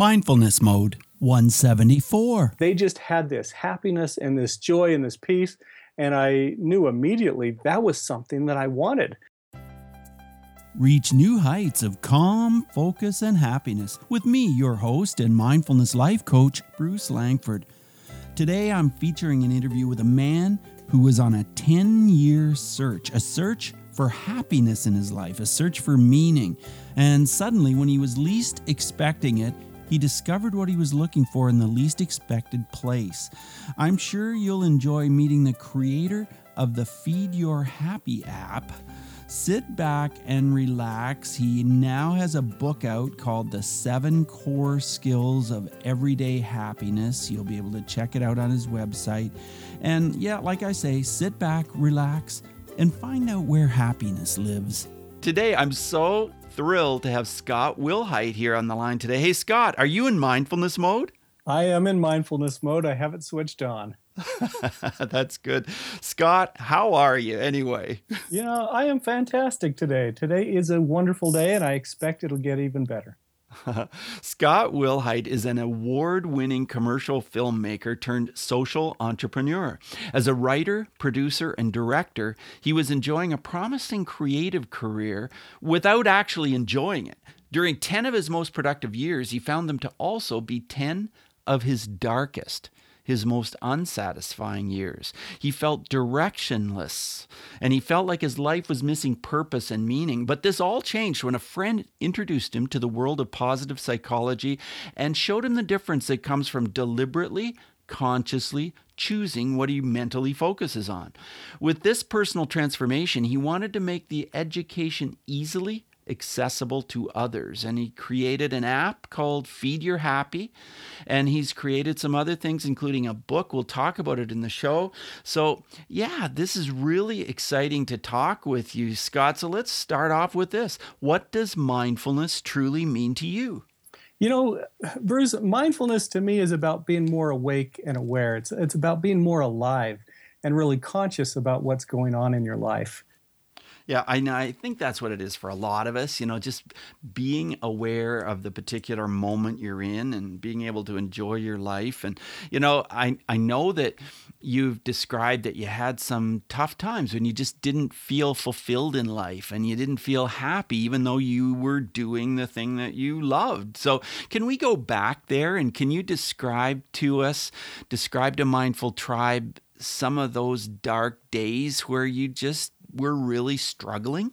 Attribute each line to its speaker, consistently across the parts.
Speaker 1: Mindfulness Mode 174.
Speaker 2: They just had this happiness and this joy and this peace. And I knew immediately that was something that I wanted.
Speaker 1: Reach new heights of calm, focus, and happiness with me, your host and mindfulness life coach, Bruce Langford. Today I'm featuring an interview with a man who was on a 10 year search, a search for happiness in his life, a search for meaning. And suddenly, when he was least expecting it, he discovered what he was looking for in the least expected place. I'm sure you'll enjoy meeting the creator of the Feed Your Happy app. Sit back and relax. He now has a book out called The Seven Core Skills of Everyday Happiness. You'll be able to check it out on his website. And yeah, like I say, sit back, relax, and find out where happiness lives. Today, I'm so thrilled to have Scott Wilhite here on the line today. Hey, Scott, are you in mindfulness mode?
Speaker 2: I am in mindfulness mode. I have it switched on.
Speaker 1: That's good. Scott, how are you anyway?
Speaker 2: you know, I am fantastic today. Today is a wonderful day, and I expect it'll get even better.
Speaker 1: Scott Wilhite is an award winning commercial filmmaker turned social entrepreneur. As a writer, producer, and director, he was enjoying a promising creative career without actually enjoying it. During 10 of his most productive years, he found them to also be 10 of his darkest his most unsatisfying years. He felt directionless and he felt like his life was missing purpose and meaning. But this all changed when a friend introduced him to the world of positive psychology and showed him the difference that comes from deliberately consciously choosing what he mentally focuses on. With this personal transformation, he wanted to make the education easily accessible to others. And he created an app called Feed Your Happy. And he's created some other things, including a book. We'll talk about it in the show. So, yeah, this is really exciting to talk with you, Scott. So, let's start off with this. What does mindfulness truly mean to you?
Speaker 2: You know, Bruce, mindfulness to me is about being more awake and aware. It's, it's about being more alive and really conscious about what's going on in your life.
Speaker 1: Yeah, I know. I think that's what it is for a lot of us. You know, just being aware of the particular moment you're in and being able to enjoy your life. And you know, I I know that you've described that you had some tough times when you just didn't feel fulfilled in life and you didn't feel happy, even though you were doing the thing that you loved. So, can we go back there and can you describe to us, describe to Mindful Tribe some of those dark days where you just were really struggling?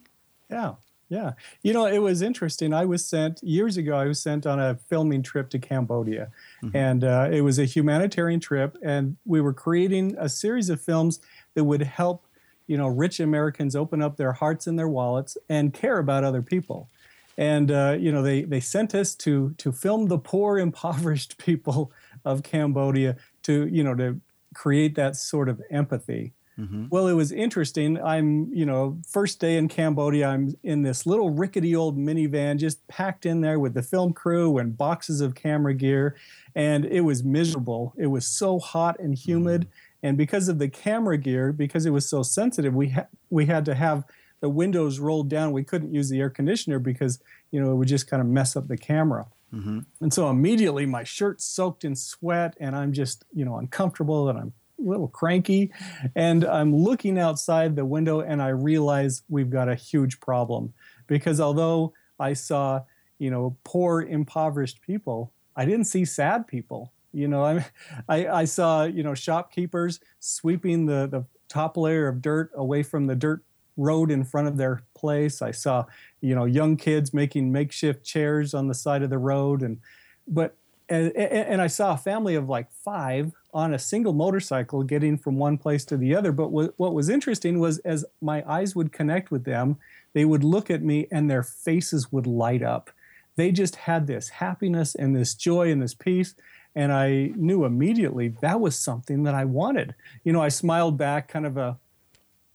Speaker 2: Yeah. Yeah. You know, it was interesting. I was sent years ago, I was sent on a filming trip to Cambodia. Mm-hmm. And uh, it was a humanitarian trip. And we were creating a series of films that would help, you know, rich Americans open up their hearts and their wallets and care about other people. And, uh, you know, they, they sent us to, to film the poor, impoverished people of Cambodia to, you know, to create that sort of empathy. Mm-hmm. Well, it was interesting. I'm, you know, first day in Cambodia, I'm in this little rickety old minivan, just packed in there with the film crew and boxes of camera gear. And it was miserable. It was so hot and humid. Mm-hmm. And because of the camera gear, because it was so sensitive, we, ha- we had to have the windows rolled down. We couldn't use the air conditioner because, you know, it would just kind of mess up the camera. Mm-hmm. And so immediately my shirt's soaked in sweat and I'm just, you know, uncomfortable and I'm little cranky. And I'm looking outside the window and I realize we've got a huge problem. Because although I saw, you know, poor, impoverished people, I didn't see sad people. You know, I, I, I saw, you know, shopkeepers sweeping the, the top layer of dirt away from the dirt road in front of their place. I saw, you know, young kids making makeshift chairs on the side of the road. And, but, and, and I saw a family of like five on a single motorcycle getting from one place to the other. But what, what was interesting was as my eyes would connect with them, they would look at me and their faces would light up. They just had this happiness and this joy and this peace. And I knew immediately that was something that I wanted. You know, I smiled back, kind of a,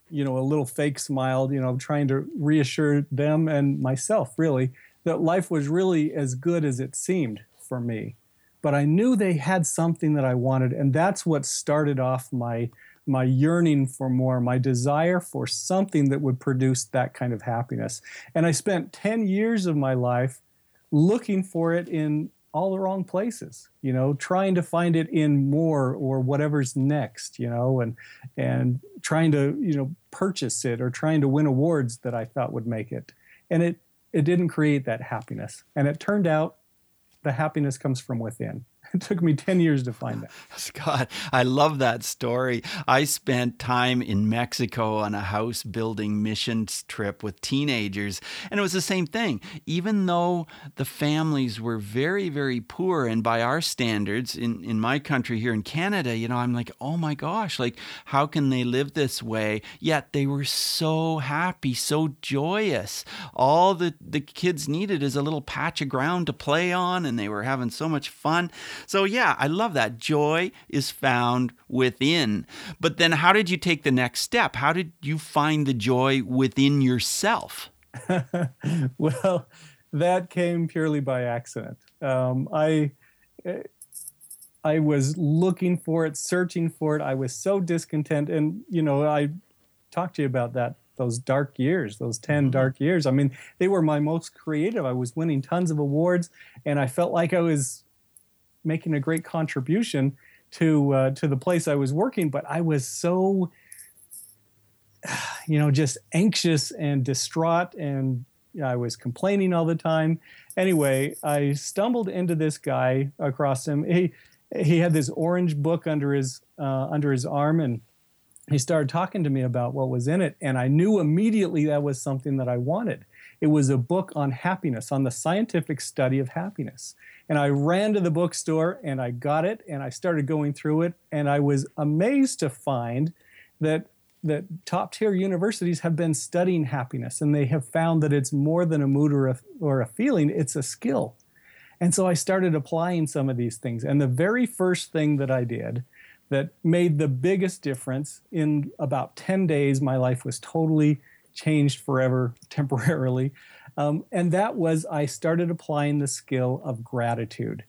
Speaker 2: you know, a little fake smile, you know, trying to reassure them and myself, really, that life was really as good as it seemed for me but I knew they had something that I wanted, and that's what started off my my yearning for more, my desire for something that would produce that kind of happiness. And I spent 10 years of my life looking for it in all the wrong places you know trying to find it in more or whatever's next you know and and trying to you know purchase it or trying to win awards that i thought would make it and it it didn't create that happiness and it turned out the happiness comes from within it took me 10 years to find that.
Speaker 1: Scott, I love that story. I spent time in Mexico on a house building missions trip with teenagers, and it was the same thing. Even though the families were very, very poor, and by our standards in, in my country here in Canada, you know, I'm like, oh my gosh, like, how can they live this way? Yet they were so happy, so joyous. All the, the kids needed is a little patch of ground to play on, and they were having so much fun. So, yeah, I love that. Joy is found within. But then, how did you take the next step? How did you find the joy within yourself?
Speaker 2: well, that came purely by accident. Um, I. I was looking for it, searching for it. I was so discontent, and you know, I talked to you about that those dark years, those 10 mm-hmm. dark years. I mean, they were my most creative. I was winning tons of awards and I felt like I was making a great contribution to uh, to the place I was working, but I was so you know just anxious and distraught and I was complaining all the time. Anyway, I stumbled into this guy across him. He he had this orange book under his uh, under his arm and he started talking to me about what was in it and I knew immediately that was something that I wanted. It was a book on happiness, on the scientific study of happiness. And I ran to the bookstore and I got it and I started going through it. And I was amazed to find that that top tier universities have been studying happiness and they have found that it's more than a mood or a, or a feeling, it's a skill. And so I started applying some of these things. And the very first thing that I did that made the biggest difference in about 10 days, my life was totally changed forever temporarily. Um, and that was, I started applying the skill of gratitude.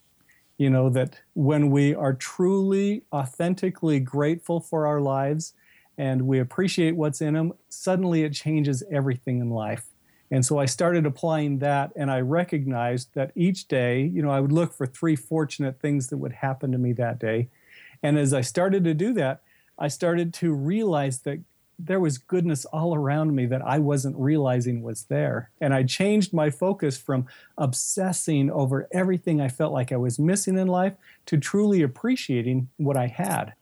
Speaker 2: You know, that when we are truly, authentically grateful for our lives and we appreciate what's in them, suddenly it changes everything in life. And so I started applying that, and I recognized that each day, you know, I would look for three fortunate things that would happen to me that day. And as I started to do that, I started to realize that there was goodness all around me that I wasn't realizing was there. And I changed my focus from obsessing over everything I felt like I was missing in life to truly appreciating what I had.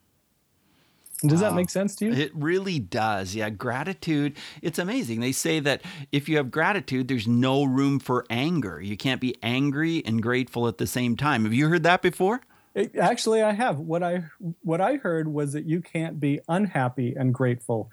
Speaker 2: Does wow. that make sense to you?
Speaker 1: It really does. Yeah, gratitude, it's amazing. They say that if you have gratitude, there's no room for anger. You can't be angry and grateful at the same time. Have you heard that before?
Speaker 2: It, actually, I have. What I what I heard was that you can't be unhappy and grateful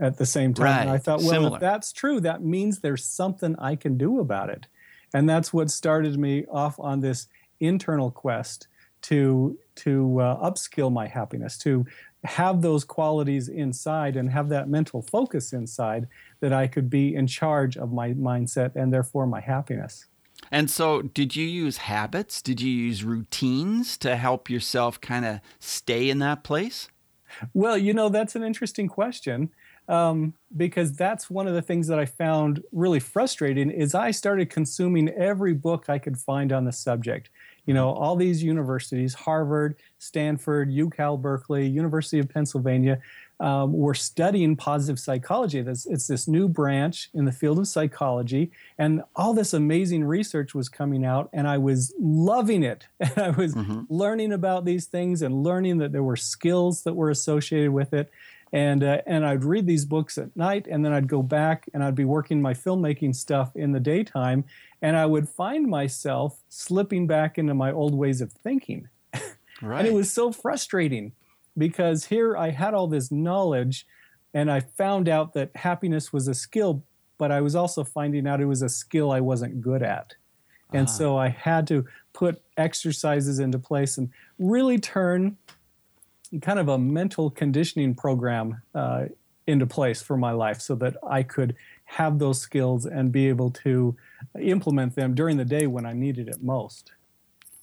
Speaker 2: at the same time.
Speaker 1: Right.
Speaker 2: And I thought, well,
Speaker 1: Similar.
Speaker 2: if that's true, that means there's something I can do about it. And that's what started me off on this internal quest to to uh, upskill my happiness, to have those qualities inside and have that mental focus inside that I could be in charge of my mindset and therefore my happiness.
Speaker 1: And so, did you use habits? Did you use routines to help yourself kind of stay in that place?
Speaker 2: Well, you know, that's an interesting question um, because that's one of the things that I found really frustrating is I started consuming every book I could find on the subject. You know, all these universities, Harvard, Stanford, UCal Berkeley, University of Pennsylvania, um, were studying positive psychology. It's, it's this new branch in the field of psychology, and all this amazing research was coming out, and I was loving it. And I was mm-hmm. learning about these things and learning that there were skills that were associated with it. And, uh, and I'd read these books at night, and then I'd go back and I'd be working my filmmaking stuff in the daytime, and I would find myself slipping back into my old ways of thinking. Right. and it was so frustrating because here I had all this knowledge and I found out that happiness was a skill, but I was also finding out it was a skill I wasn't good at. And uh-huh. so I had to put exercises into place and really turn kind of a mental conditioning program uh, into place for my life so that I could have those skills and be able to implement them during the day when I needed it most.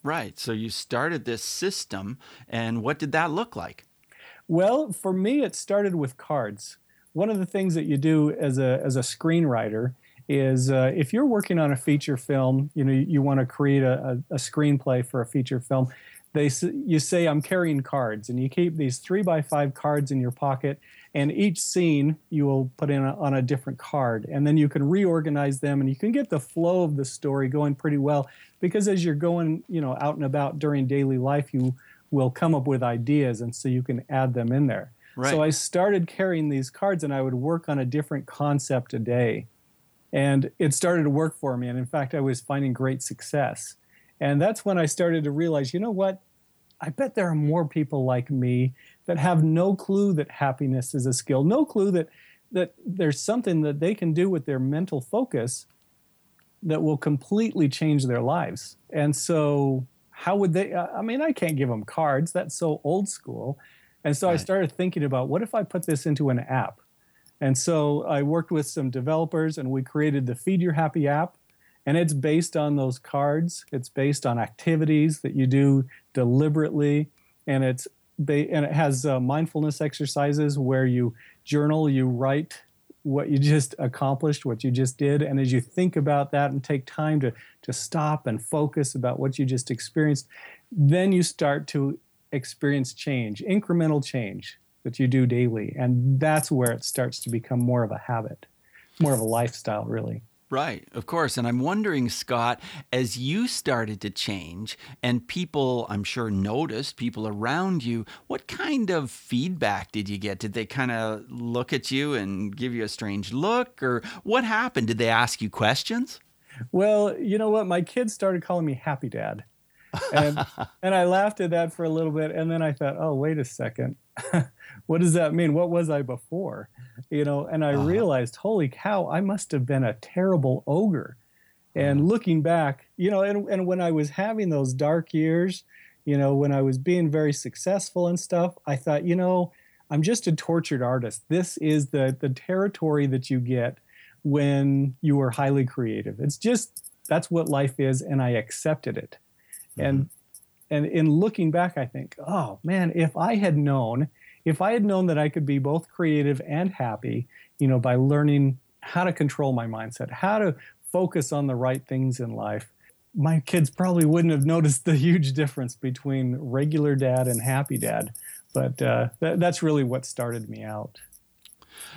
Speaker 1: Right. So you started this system, and what did that look like?
Speaker 2: Well, for me, it started with cards. One of the things that you do as a, as a screenwriter is uh, if you're working on a feature film, you know, you, you want to create a, a, a, screenplay for a feature film. They you say I'm carrying cards, and you keep these three by five cards in your pocket, and each scene you will put in a, on a different card, and then you can reorganize them, and you can get the flow of the story going pretty well because as you're going, you know, out and about during daily life, you will come up with ideas, and so you can add them in there. Right. So I started carrying these cards, and I would work on a different concept a day and it started to work for me. And in fact, I was finding great success. And that's when I started to realize, you know what? I bet there are more people like me that have no clue that happiness is a skill, no clue that that there's something that they can do with their mental focus that will completely change their lives. And so, how would they? I mean, I can't give them cards. That's so old school. And so right. I started thinking about what if I put this into an app? And so I worked with some developers and we created the Feed Your Happy app. And it's based on those cards. It's based on activities that you do deliberately. And it's ba- and it has uh, mindfulness exercises where you journal, you write what you just accomplished, what you just did. And as you think about that and take time to, to stop and focus about what you just experienced, then you start to experience change, incremental change that you do daily. And that's where it starts to become more of a habit, more of a lifestyle, really.
Speaker 1: Right, of course. And I'm wondering, Scott, as you started to change and people, I'm sure, noticed, people around you, what kind of feedback did you get? Did they kind of look at you and give you a strange look? Or what happened? Did they ask you questions?
Speaker 2: Well, you know what? My kids started calling me Happy Dad. And, and I laughed at that for a little bit. And then I thought, oh, wait a second. what does that mean? What was I before? You know, and I uh-huh. realized, holy cow, I must have been a terrible ogre. And uh-huh. looking back, you know, and, and when I was having those dark years, you know, when I was being very successful and stuff, I thought, you know, I'm just a tortured artist. This is the the territory that you get when you are highly creative. It's just that's what life is, and I accepted it. Mm-hmm. And and in looking back, I think, oh man, if I had known if I had known that I could be both creative and happy, you know, by learning how to control my mindset, how to focus on the right things in life, my kids probably wouldn't have noticed the huge difference between regular dad and happy dad. But uh, th- that's really what started me out.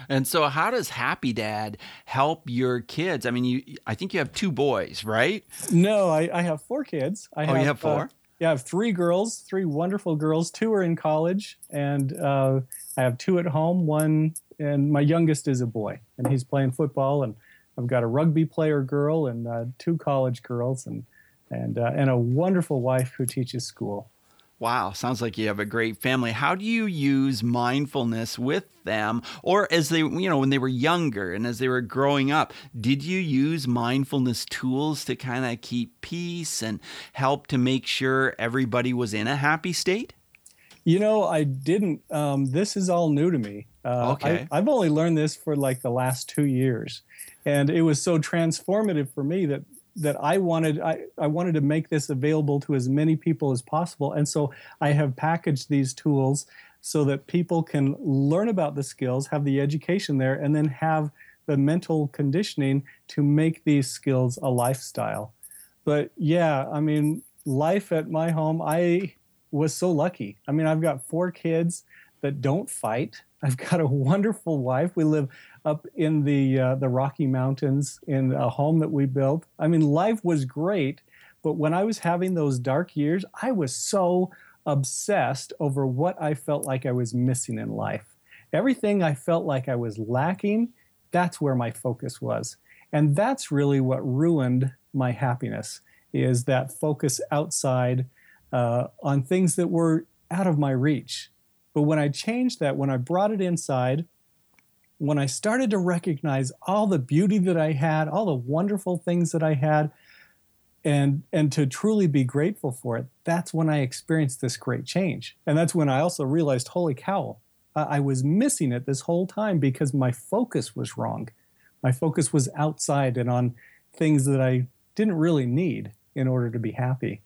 Speaker 1: And so, how does Happy Dad help your kids? I mean, you, I think you have two boys, right?
Speaker 2: No, I, I have four kids. I
Speaker 1: oh,
Speaker 2: have,
Speaker 1: you have four?
Speaker 2: Uh, yeah, I have three girls, three wonderful girls. Two are in college, and uh, I have two at home. One, and my youngest is a boy, and he's playing football. And I've got a rugby player girl and uh, two college girls, and and uh, and a wonderful wife who teaches school.
Speaker 1: Wow, sounds like you have a great family. How do you use mindfulness with them or as they, you know, when they were younger and as they were growing up? Did you use mindfulness tools to kind of keep peace and help to make sure everybody was in a happy state?
Speaker 2: You know, I didn't. Um, this is all new to me.
Speaker 1: Uh, okay.
Speaker 2: I, I've only learned this for like the last two years. And it was so transformative for me that that I wanted I, I wanted to make this available to as many people as possible. And so I have packaged these tools so that people can learn about the skills, have the education there, and then have the mental conditioning to make these skills a lifestyle. But yeah, I mean, life at my home, I was so lucky. I mean, I've got four kids that don't fight. I've got a wonderful wife. We live up in the uh, the Rocky Mountains in a home that we built. I mean, life was great, but when I was having those dark years, I was so obsessed over what I felt like I was missing in life. Everything I felt like I was lacking, that's where my focus was. And that's really what ruined my happiness is that focus outside uh, on things that were out of my reach. But when I changed that, when I brought it inside, when I started to recognize all the beauty that I had, all the wonderful things that I had, and and to truly be grateful for it, that's when I experienced this great change. And that's when I also realized, holy cow, I was missing it this whole time because my focus was wrong. My focus was outside and on things that I didn't really need in order to be happy.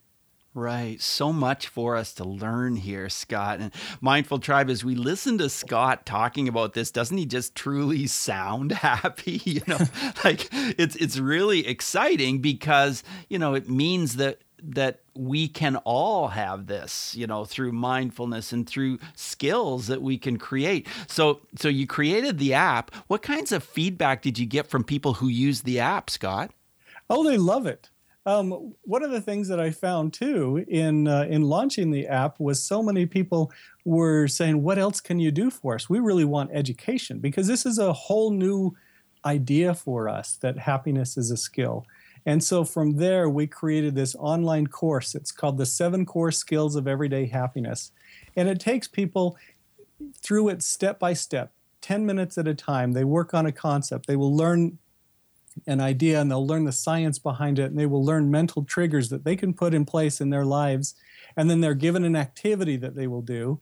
Speaker 1: Right. So much for us to learn here, Scott. And Mindful Tribe, as we listen to Scott talking about this, doesn't he just truly sound happy? You know, like it's it's really exciting because, you know, it means that that we can all have this you know through mindfulness and through skills that we can create so so you created the app what kinds of feedback did you get from people who use the app scott
Speaker 2: oh they love it um, one of the things that I found too in uh, in launching the app was so many people were saying, "What else can you do for us? We really want education because this is a whole new idea for us that happiness is a skill." And so from there, we created this online course. It's called the Seven Core Skills of Everyday Happiness, and it takes people through it step by step, 10 minutes at a time. They work on a concept. They will learn an idea and they'll learn the science behind it and they will learn mental triggers that they can put in place in their lives and then they're given an activity that they will do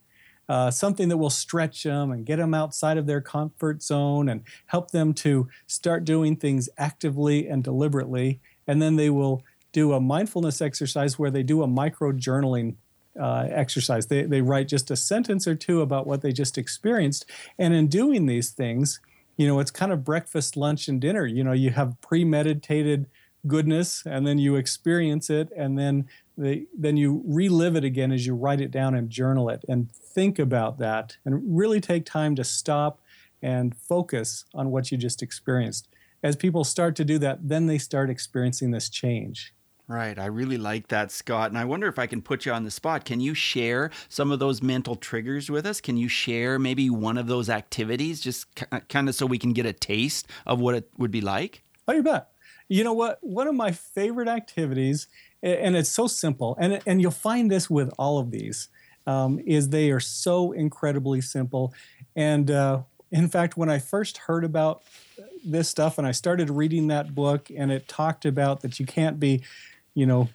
Speaker 2: uh, something that will stretch them and get them outside of their comfort zone and help them to start doing things actively and deliberately and then they will do a mindfulness exercise where they do a micro journaling uh, exercise. They, they write just a sentence or two about what they just experienced. And in doing these things, you know, it's kind of breakfast, lunch, and dinner. You know, you have premeditated goodness and then you experience it and then the, then you relive it again as you write it down and journal it and think about that and really take time to stop and focus on what you just experienced. As people start to do that, then they start experiencing this change.
Speaker 1: Right. I really like that, Scott. And I wonder if I can put you on the spot. Can you share some of those mental triggers with us? Can you share maybe one of those activities just kind of so we can get a taste of what it would be like?
Speaker 2: Oh, you bet. You know what? One of my favorite activities, and it's so simple, and, and you'll find this with all of these, um, is they are so incredibly simple. And uh, in fact, when I first heard about this stuff and I started reading that book, and it talked about that you can't be you know,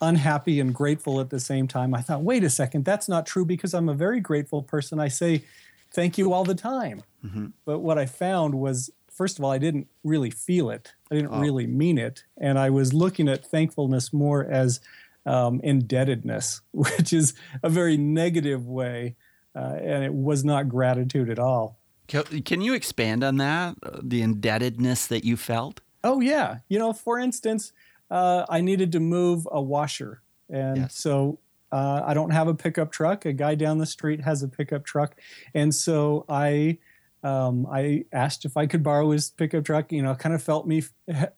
Speaker 2: unhappy and grateful at the same time. I thought, wait a second, that's not true because I'm a very grateful person. I say thank you all the time. Mm-hmm. But what I found was, first of all, I didn't really feel it, I didn't oh. really mean it. And I was looking at thankfulness more as um, indebtedness, which is a very negative way. Uh, and it was not gratitude at all.
Speaker 1: Can you expand on that? Uh, the indebtedness that you felt?
Speaker 2: Oh, yeah. You know, for instance, uh, I needed to move a washer. And yes. so uh, I don't have a pickup truck. A guy down the street has a pickup truck. And so I, um, I asked if I could borrow his pickup truck. You know, kind of felt me,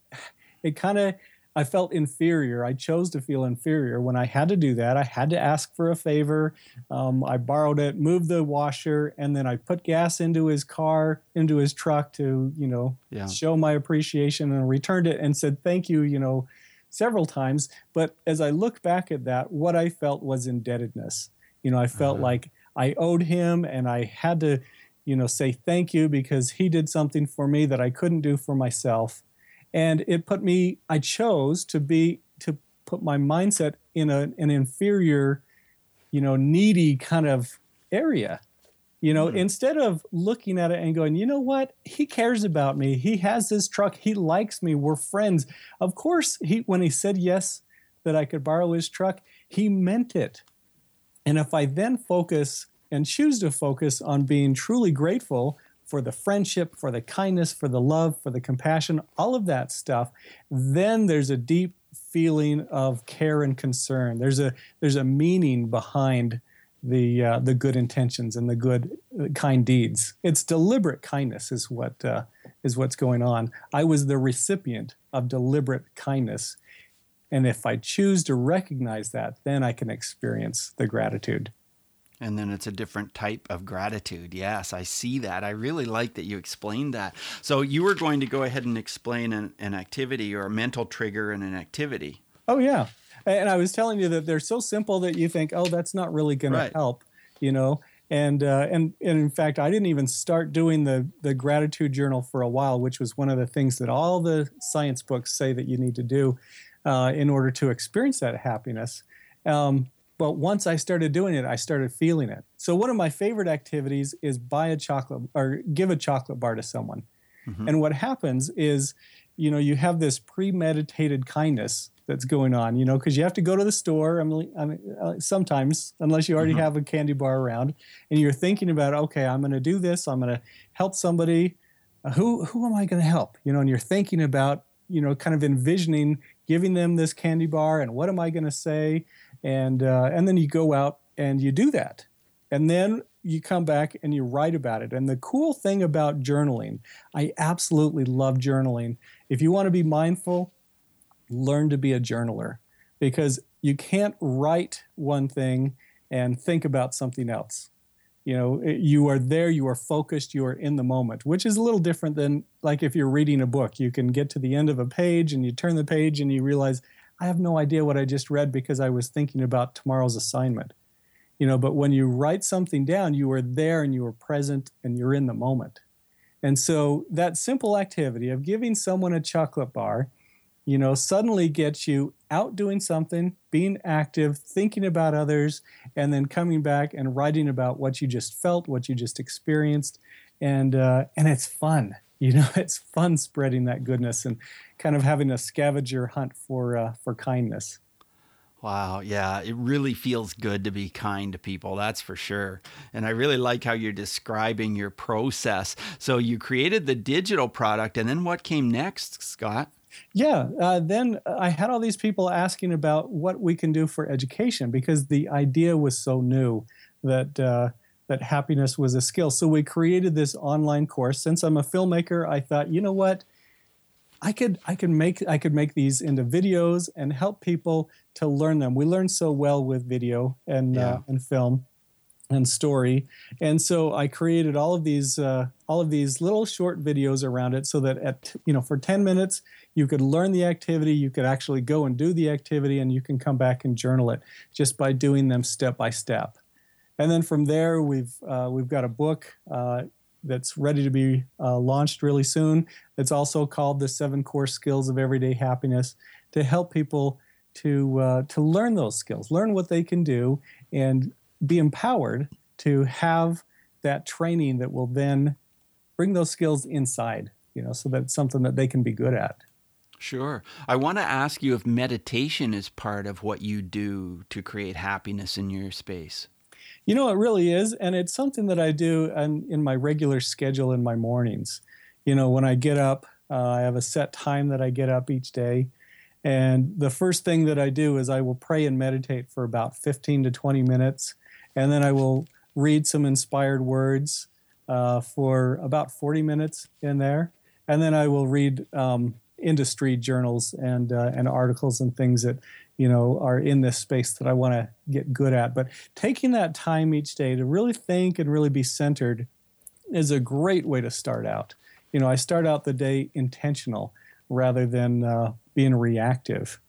Speaker 2: it kind of, I felt inferior. I chose to feel inferior when I had to do that. I had to ask for a favor. Um, I borrowed it, moved the washer, and then I put gas into his car, into his truck to, you know, yeah. show my appreciation and returned it and said, thank you, you know, several times. But as I look back at that, what I felt was indebtedness. You know, I felt uh-huh. like I owed him and I had to, you know, say thank you because he did something for me that I couldn't do for myself. And it put me, I chose to be, to put my mindset in a, an inferior, you know, needy kind of area. You know, mm. instead of looking at it and going, you know what, he cares about me. He has this truck. He likes me. We're friends. Of course, he when he said yes that I could borrow his truck, he meant it. And if I then focus and choose to focus on being truly grateful for the friendship, for the kindness, for the love, for the compassion, all of that stuff, then there's a deep feeling of care and concern. There's a there's a meaning behind the uh, the good intentions and the good uh, kind deeds. It's deliberate kindness is what uh, is what's going on. I was the recipient of deliberate kindness, and if I choose to recognize that, then I can experience the gratitude.
Speaker 1: And then it's a different type of gratitude. Yes, I see that. I really like that you explained that. So you were going to go ahead and explain an, an activity or a mental trigger and an activity.
Speaker 2: Oh yeah. And I was telling you that they're so simple that you think, oh, that's not really going right. to help, you know. And, uh, and and in fact, I didn't even start doing the the gratitude journal for a while, which was one of the things that all the science books say that you need to do uh, in order to experience that happiness. Um, but once I started doing it, I started feeling it. So one of my favorite activities is buy a chocolate or give a chocolate bar to someone. Mm-hmm. And what happens is, you know, you have this premeditated kindness that's going on, you know, because you have to go to the store. I mean, I mean uh, sometimes, unless you already mm-hmm. have a candy bar around, and you're thinking about, okay, I'm going to do this. I'm going to help somebody. Uh, who who am I going to help? You know, and you're thinking about, you know, kind of envisioning giving them this candy bar, and what am I going to say? And uh, and then you go out and you do that, and then you come back and you write about it. And the cool thing about journaling, I absolutely love journaling. If you want to be mindful, learn to be a journaler because you can't write one thing and think about something else. You know, you are there, you are focused, you are in the moment, which is a little different than like if you're reading a book. You can get to the end of a page and you turn the page and you realize, I have no idea what I just read because I was thinking about tomorrow's assignment. You know, but when you write something down, you are there and you are present and you're in the moment. And so that simple activity of giving someone a chocolate bar you know, suddenly gets you out doing something, being active, thinking about others, and then coming back and writing about what you just felt, what you just experienced, and uh, and it's fun. You know, it's fun spreading that goodness and kind of having a scavenger hunt for uh, for kindness.
Speaker 1: Wow, yeah, it really feels good to be kind to people, that's for sure. And I really like how you're describing your process. So you created the digital product, and then what came next, Scott?
Speaker 2: Yeah. Uh, then I had all these people asking about what we can do for education because the idea was so new that uh, that happiness was a skill. So we created this online course. Since I'm a filmmaker, I thought, you know what, I could I could make I could make these into videos and help people to learn them. We learn so well with video and uh, yeah. uh, and film and story. And so I created all of these uh, all of these little short videos around it, so that at you know for 10 minutes you could learn the activity, you could actually go and do the activity, and you can come back and journal it just by doing them step by step. And then from there, we've uh, we've got a book uh, that's ready to be uh, launched really soon. It's also called the Seven Core Skills of Everyday Happiness to help people to uh, to learn those skills, learn what they can do, and be empowered to have that training that will then bring those skills inside, you know, so that's something that they can be good at.
Speaker 1: Sure. I want to ask you if meditation is part of what you do to create happiness in your space.
Speaker 2: You know, it really is. And it's something that I do in, in my regular schedule in my mornings. You know, when I get up, uh, I have a set time that I get up each day. And the first thing that I do is I will pray and meditate for about 15 to 20 minutes and then I will read some inspired words uh, for about 40 minutes in there, and then I will read um, industry journals and uh, and articles and things that you know are in this space that I want to get good at. But taking that time each day to really think and really be centered is a great way to start out. You know, I start out the day intentional rather than uh, being reactive.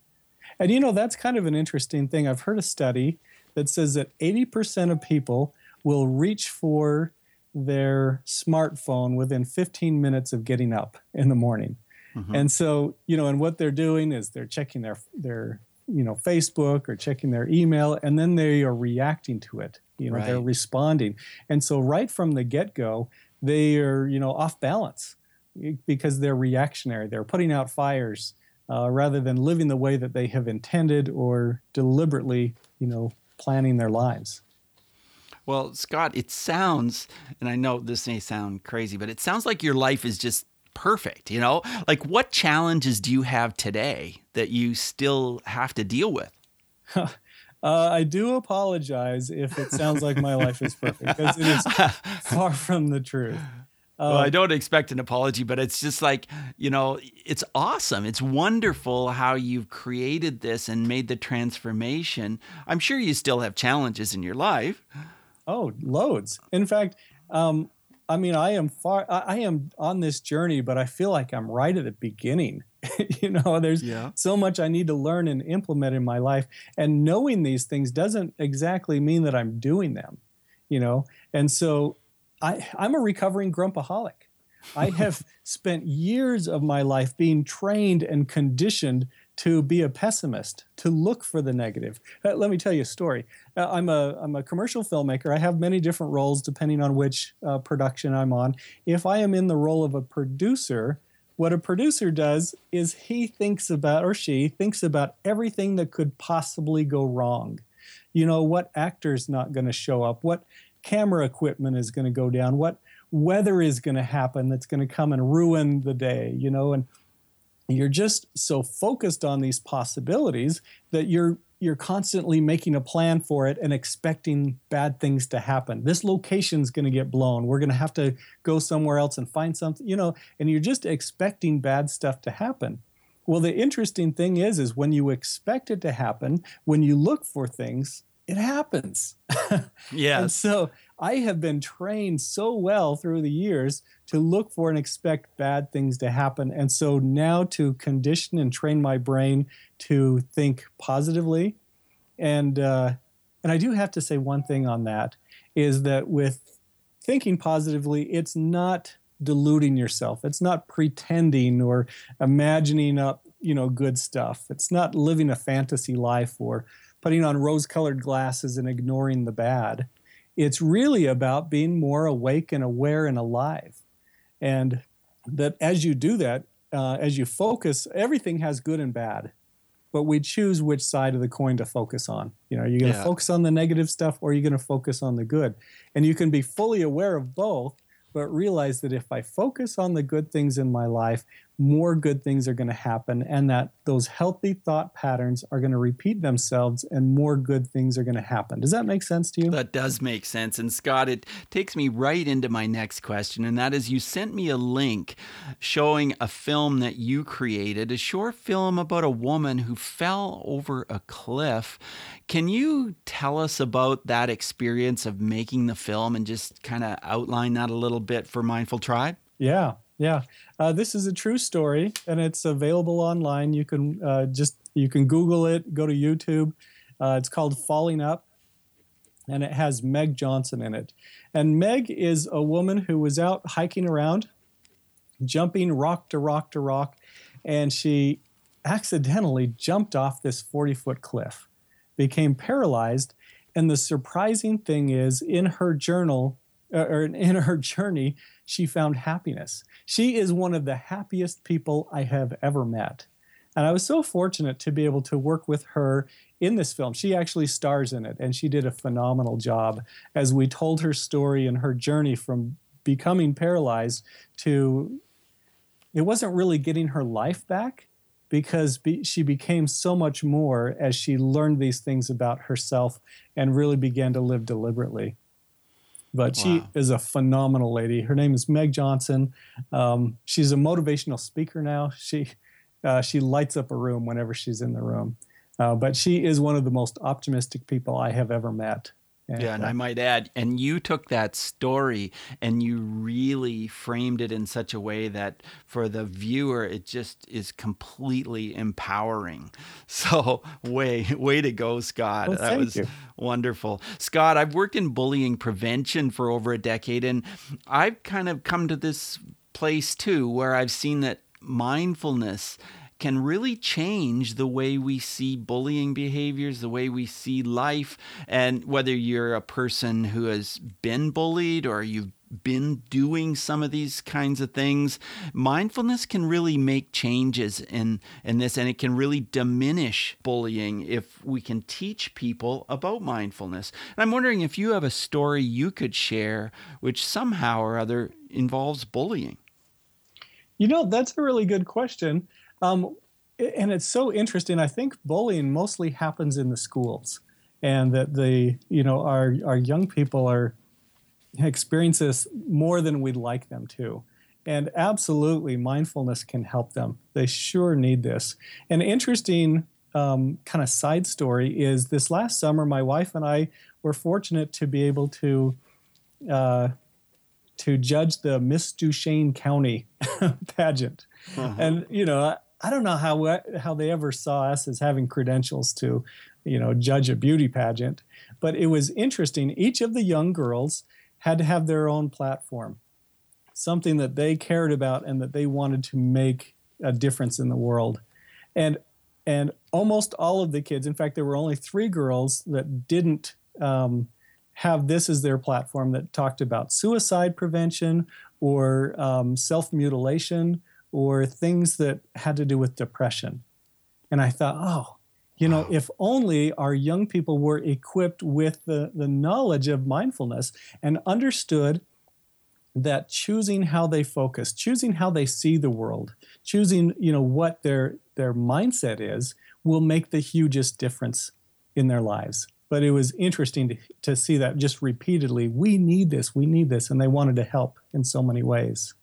Speaker 2: And you know, that's kind of an interesting thing. I've heard a study that says that 80% of people will reach for their smartphone within 15 minutes of getting up in the morning. Mm-hmm. And so, you know, and what they're doing is they're checking their their you know Facebook or checking their email and then they are reacting to it. You know, right. they're responding. And so right from the get-go, they are, you know, off balance because they're reactionary. They're putting out fires uh, rather than living the way that they have intended or deliberately, you know, planning their lives.
Speaker 1: Well, Scott, it sounds, and I know this may sound crazy, but it sounds like your life is just perfect. You know, like what challenges do you have today that you still have to deal with?
Speaker 2: uh, I do apologize if it sounds like my life is perfect because it is far from the truth
Speaker 1: well, I um, don't expect an apology, but it's just like, you know, it's awesome. It's wonderful how you've created this and made the transformation. I'm sure you still have challenges in your life.
Speaker 2: Oh, loads. In fact, um, I mean, I am far, I am on this journey, but I feel like I'm right at the beginning. you know, there's yeah. so much I need to learn and implement in my life. And knowing these things doesn't exactly mean that I'm doing them, you know? And so I, I'm a recovering grumpaholic. I have spent years of my life being trained and conditioned to be a pessimist, to look for the negative. Uh, let me tell you a story. Uh, I'm a I'm a commercial filmmaker. I have many different roles depending on which uh, production I'm on. If I am in the role of a producer, what a producer does is he thinks about or she thinks about everything that could possibly go wrong. You know, what actor's not going to show up, what camera equipment is going to go down, what weather is going to happen that's going to come and ruin the day, you know, and you're just so focused on these possibilities that you're you're constantly making a plan for it and expecting bad things to happen. This location's going to get blown. We're going to have to go somewhere else and find something, you know, and you're just expecting bad stuff to happen. Well, the interesting thing is is when you expect it to happen, when you look for things, it happens.
Speaker 1: Yeah.
Speaker 2: and so I have been trained so well through the years to look for and expect bad things to happen. And so now to condition and train my brain to think positively. And, uh, and I do have to say one thing on that is that with thinking positively, it's not deluding yourself. It's not pretending or imagining up, you know, good stuff. It's not living a fantasy life or putting on rose-colored glasses and ignoring the bad. It's really about being more awake and aware and alive. And that as you do that, uh, as you focus, everything has good and bad, but we choose which side of the coin to focus on. You know, are you going to
Speaker 1: Yeah.
Speaker 2: focus on the negative stuff or are you going to focus on the good? And you can be fully aware of both, but realize that if I focus on the good things in my life, more good things are going to happen, and that those healthy thought patterns are going to repeat themselves, and more good things are going to happen. Does that make sense to you?
Speaker 1: That does make sense. And Scott, it takes me right into my next question. And that is you sent me a link showing a film that you created, a short film about a woman who fell over a cliff. Can you tell us about that experience of making the film and just kind of outline that a little bit for Mindful Tribe?
Speaker 2: Yeah, yeah. Uh, this is a true story, and it's available online. You can uh, just you can Google it, go to YouTube. Uh, it's called Falling Up, and it has Meg Johnson in it. And Meg is a woman who was out hiking around, jumping rock to rock to rock, and she accidentally jumped off this 40 foot cliff, became paralyzed. And the surprising thing is, in her journal, Uh, or in her journey, she found happiness. She is one of the happiest people I have ever met. And I was so fortunate to be able to work with her in this film. She actually stars in it, and she did a phenomenal job as we told her story and her journey from becoming paralyzed to it wasn't really getting her life back because be, she became so much more as she learned these things about herself and really began to live deliberately. But she is a phenomenal lady. Her name is Meg Johnson. Um, she's a motivational speaker now. She uh, she lights up a room whenever she's in the room. Uh, but she is one of the most optimistic people I have ever met.
Speaker 1: Yeah, and
Speaker 2: uh,
Speaker 1: I might add, and you took that story and you really framed it in such a way that for the viewer, it just is completely empowering. So, way, way to go, Scott.
Speaker 2: Well,
Speaker 1: that was
Speaker 2: you.
Speaker 1: wonderful. Scott, I've worked in bullying prevention for over a decade, and I've kind of come to this place too where I've seen that mindfulness can really change the way we see bullying behaviors, the way we see life. And whether you're a person who has been bullied or you've been doing some of these kinds of things, mindfulness can really make changes in, in this and it can really diminish bullying if we can teach people about mindfulness. And I'm wondering if you have a story you could share which somehow or other involves bullying.
Speaker 2: You know, that's a really good question. Um, and it's so interesting. I think bullying mostly happens in the schools, and that the you know our our young people are experience this more than we'd like them to. And absolutely, mindfulness can help them. They sure need this. An interesting um, kind of side story is this last summer, my wife and I were fortunate to be able to uh, to judge the Miss Duchesne County pageant. And you know, I, don't know how how they ever saw us as having credentials to, you know, judge a beauty pageant, but it was interesting. Each of the young girls had to have their own platform, something that they cared about and that they wanted to make a difference in the world. And and almost all of the kids, in fact, there were only three girls that didn't um, have this as their platform that talked about suicide prevention or um, self mutilation or things that had to do with depression. And I thought, oh, you know, wow. if only our young people were equipped with the, the knowledge of mindfulness and understood that choosing how they focus, choosing how they see the world, choosing, you know, what their their mindset is will make the hugest difference in their lives. But it was interesting to, to see that just repeatedly. We need this, we need this. And they wanted to help in so many ways.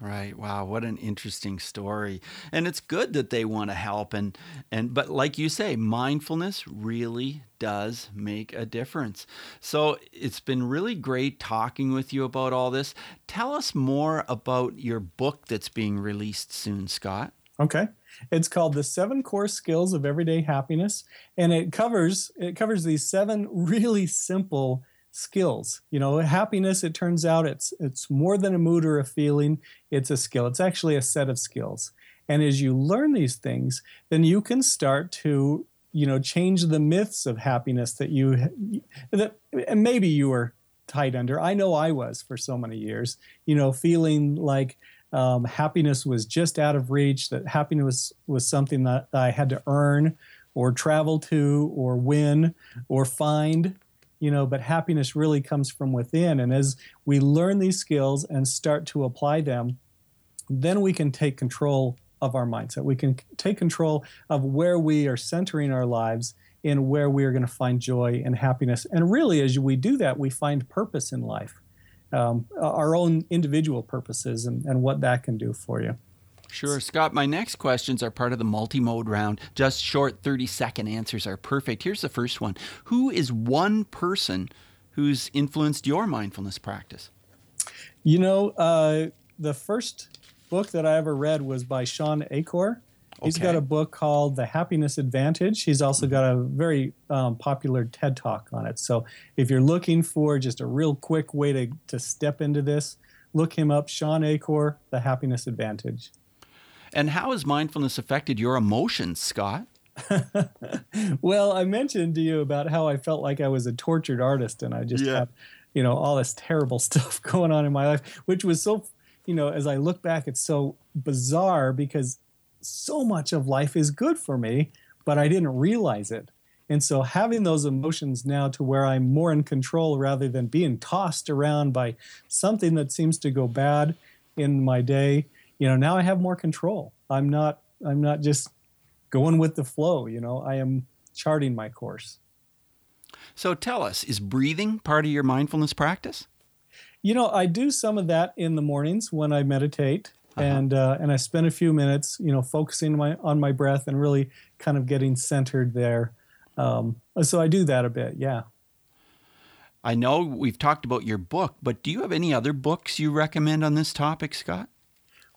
Speaker 1: Right. Wow, what an interesting story. And it's good that they want to help and and but like you say, mindfulness really does make a difference. So, it's been really great talking with you about all this. Tell us more about your book that's being released soon, Scott.
Speaker 2: Okay. It's called The Seven Core Skills of Everyday Happiness and it covers it covers these seven really simple skills. You know, happiness, it turns out it's it's more than a mood or a feeling, it's a skill. It's actually a set of skills. And as you learn these things, then you can start to, you know, change the myths of happiness that you that and maybe you were tied under. I know I was for so many years, you know, feeling like um, happiness was just out of reach, that happiness was, was something that I had to earn or travel to or win or find you know but happiness really comes from within. And as we learn these skills and start to apply them then we can take control of our mindset. We can take control of where we are centering our lives and where we are going to find joy and happiness. And really as we do that we find purpose in life um, our own individual purposes and, and what that can do for you
Speaker 1: Sure. Scott, my next questions are part of the multi mode round. Just short 30 second answers are perfect. Here's the first one Who is one person who's influenced your mindfulness practice?
Speaker 2: You know, uh, the first book that I ever read was by Shawn Achor. He's okay. got a book called The Happiness Advantage. He's also mm-hmm. got a very um, popular TED Talk on it. So if you're looking for just a real quick way to, to step into this, look him up, Shawn Achor, The Happiness Advantage.
Speaker 1: And how has mindfulness affected your emotions, Scott?
Speaker 2: well, I mentioned to you about how I felt like I was a tortured artist and I just yeah. had, you know, all this terrible stuff going on in my life, which was so, you know, as I look back, it's so bizarre because so much of life is good for me, but I didn't realize it. And so having those emotions now to where I'm more in control rather than being tossed around by something that seems to go bad in my day you know now i have more control. I'm not i'm not just going with the flow you know i am charting my course.
Speaker 1: So tell us is breathing part of your mindfulness practice?
Speaker 2: You know i do some of that in the mornings when i meditate uh-huh. and uh, and i spend a few minutes you know focusing my on my breath and really kind of getting centered there. Um, so i do that a bit yeah.
Speaker 1: I know we've talked about your book, but do you have any other books you recommend on this topic, Scott?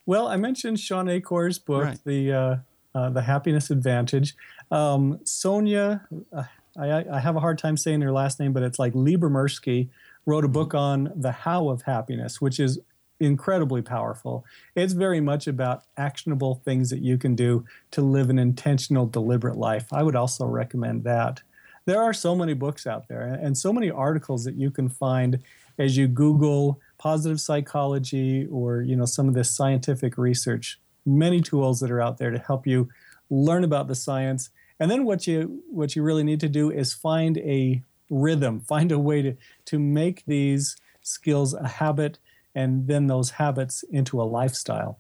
Speaker 2: Well, I mentioned Shawn Achor's book, right. the uh, uh, the Happiness Advantage. Um, Sonja, uh, I, I, have a hard time saying her last name, but it's like Lyubomirsky, wrote a book mm-hmm. on the how of happiness, which is incredibly powerful. It's very much about actionable things that you can do to live an intentional, deliberate life. I would also recommend that. There are so many books out there and so many articles that you can find as you Google positive psychology or you know some of this scientific research many tools that are out there to help you learn about the science. And then what you what you really need to do is find a rhythm find a way to to make these skills a habit and then those habits into a lifestyle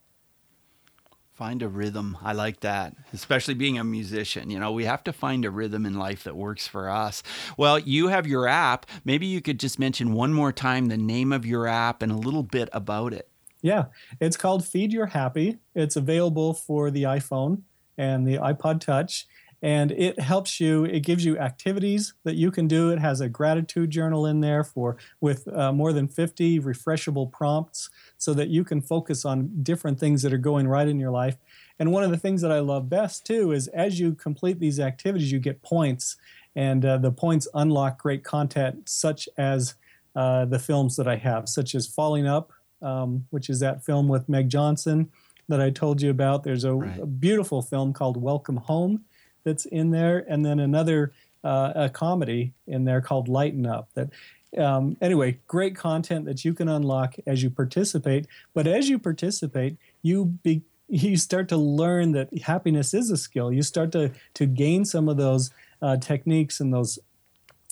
Speaker 1: Find a rhythm. I like that, especially being a musician. You know, we have to find a rhythm in life that works for us. Well, you have your app. Maybe you could just mention one more time the name of your app and a little bit about it.
Speaker 2: Yeah, it's called Feed Your Happy. It's available for the iPhone and the iPod Touch and it helps you it gives you activities that you can do. It has a gratitude journal in there for with uh, more than 50 refreshable prompts so that you can focus on different things that are going right in your life. And one of the things that i love best too is as you complete these activities you get points and uh, the points unlock great content such as uh, the films that i have such as falling up um, which is that film with meg johnson that i told you about. There's a, right. a beautiful film called welcome home that's in there, and then another uh, a comedy in there called Lighten Up. That um, anyway, great content that you can unlock as you participate. But as you participate, you be, you start to learn that happiness is a skill. You start to to gain some of those uh, techniques and those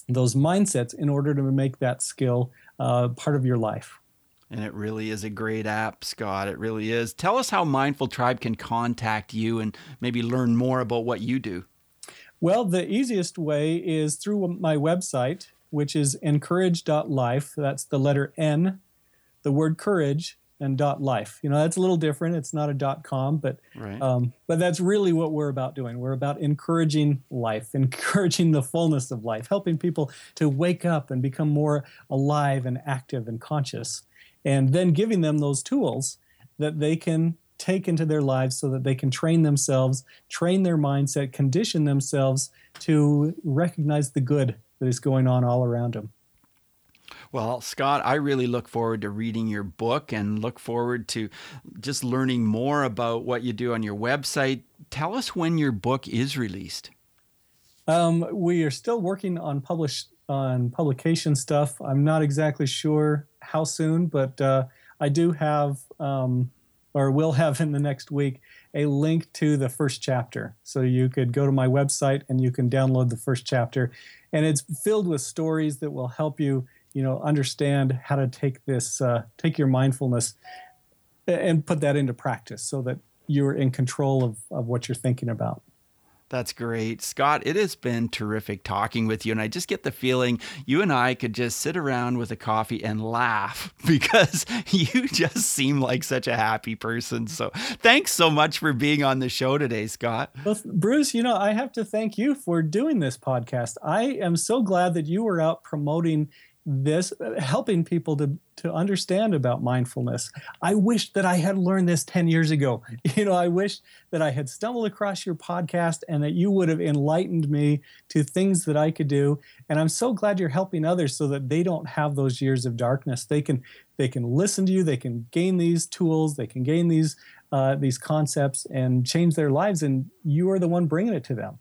Speaker 2: those mindsets in order to make that skill uh, part of your life.
Speaker 1: And it really is a great app, Scott. It really is. Tell us how Mindful Tribe can contact you and maybe learn more about what you do.
Speaker 2: Well, the easiest way is through my website, which is encourage.life. That's the letter N, the word courage, and dot life. You know, that's a little different. It's not a dot com, but right. um, but that's really what we're about doing. We're about encouraging life, encouraging the fullness of life, helping people to wake up and become more alive and active and conscious, and then giving them those tools that they can take into their lives so that they can train themselves, train their mindset, condition themselves to recognize the good that is going on all around them.
Speaker 1: Well, Scott, I really look forward to reading your book and look forward to just learning more about what you do on your website. Tell us when your book is released.
Speaker 2: Um, we are still working on publish on publication stuff. I'm not exactly sure how soon, but uh, I do have um, or will have in the next week a link to the first chapter. So you could go to my website and you can download the first chapter, and it's filled with stories that will help you, you know, understand how to take this, uh, take your mindfulness, and put that into practice, so that you're in control of, of what you're thinking about.
Speaker 1: That's great. Scott, it has been terrific talking with you. And I just get the feeling you and I could just sit around with a coffee and laugh because you just seem like such a happy person. So thanks so much for being on the show today, Scott.
Speaker 2: Well, Bruce, you know, I have to thank you for doing this podcast. I am so glad that you were out promoting this helping people to to understand about mindfulness. I wish that i had learned this 10 years ago. You know i wish that i had stumbled across your podcast and that you would have enlightened me to things that i could do. And i'm so glad you're helping others so that they don't have those years of darkness. They can they can listen to you. They can gain these tools. They can gain these uh, these concepts and change their lives. And you are the one bringing it to them.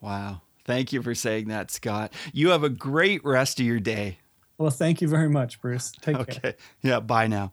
Speaker 1: Wow Thank you for saying that, Scott. You have a great rest of your day.
Speaker 2: Well, thank you very much, Bruce. Take
Speaker 1: okay.
Speaker 2: care.
Speaker 1: Yeah, bye now.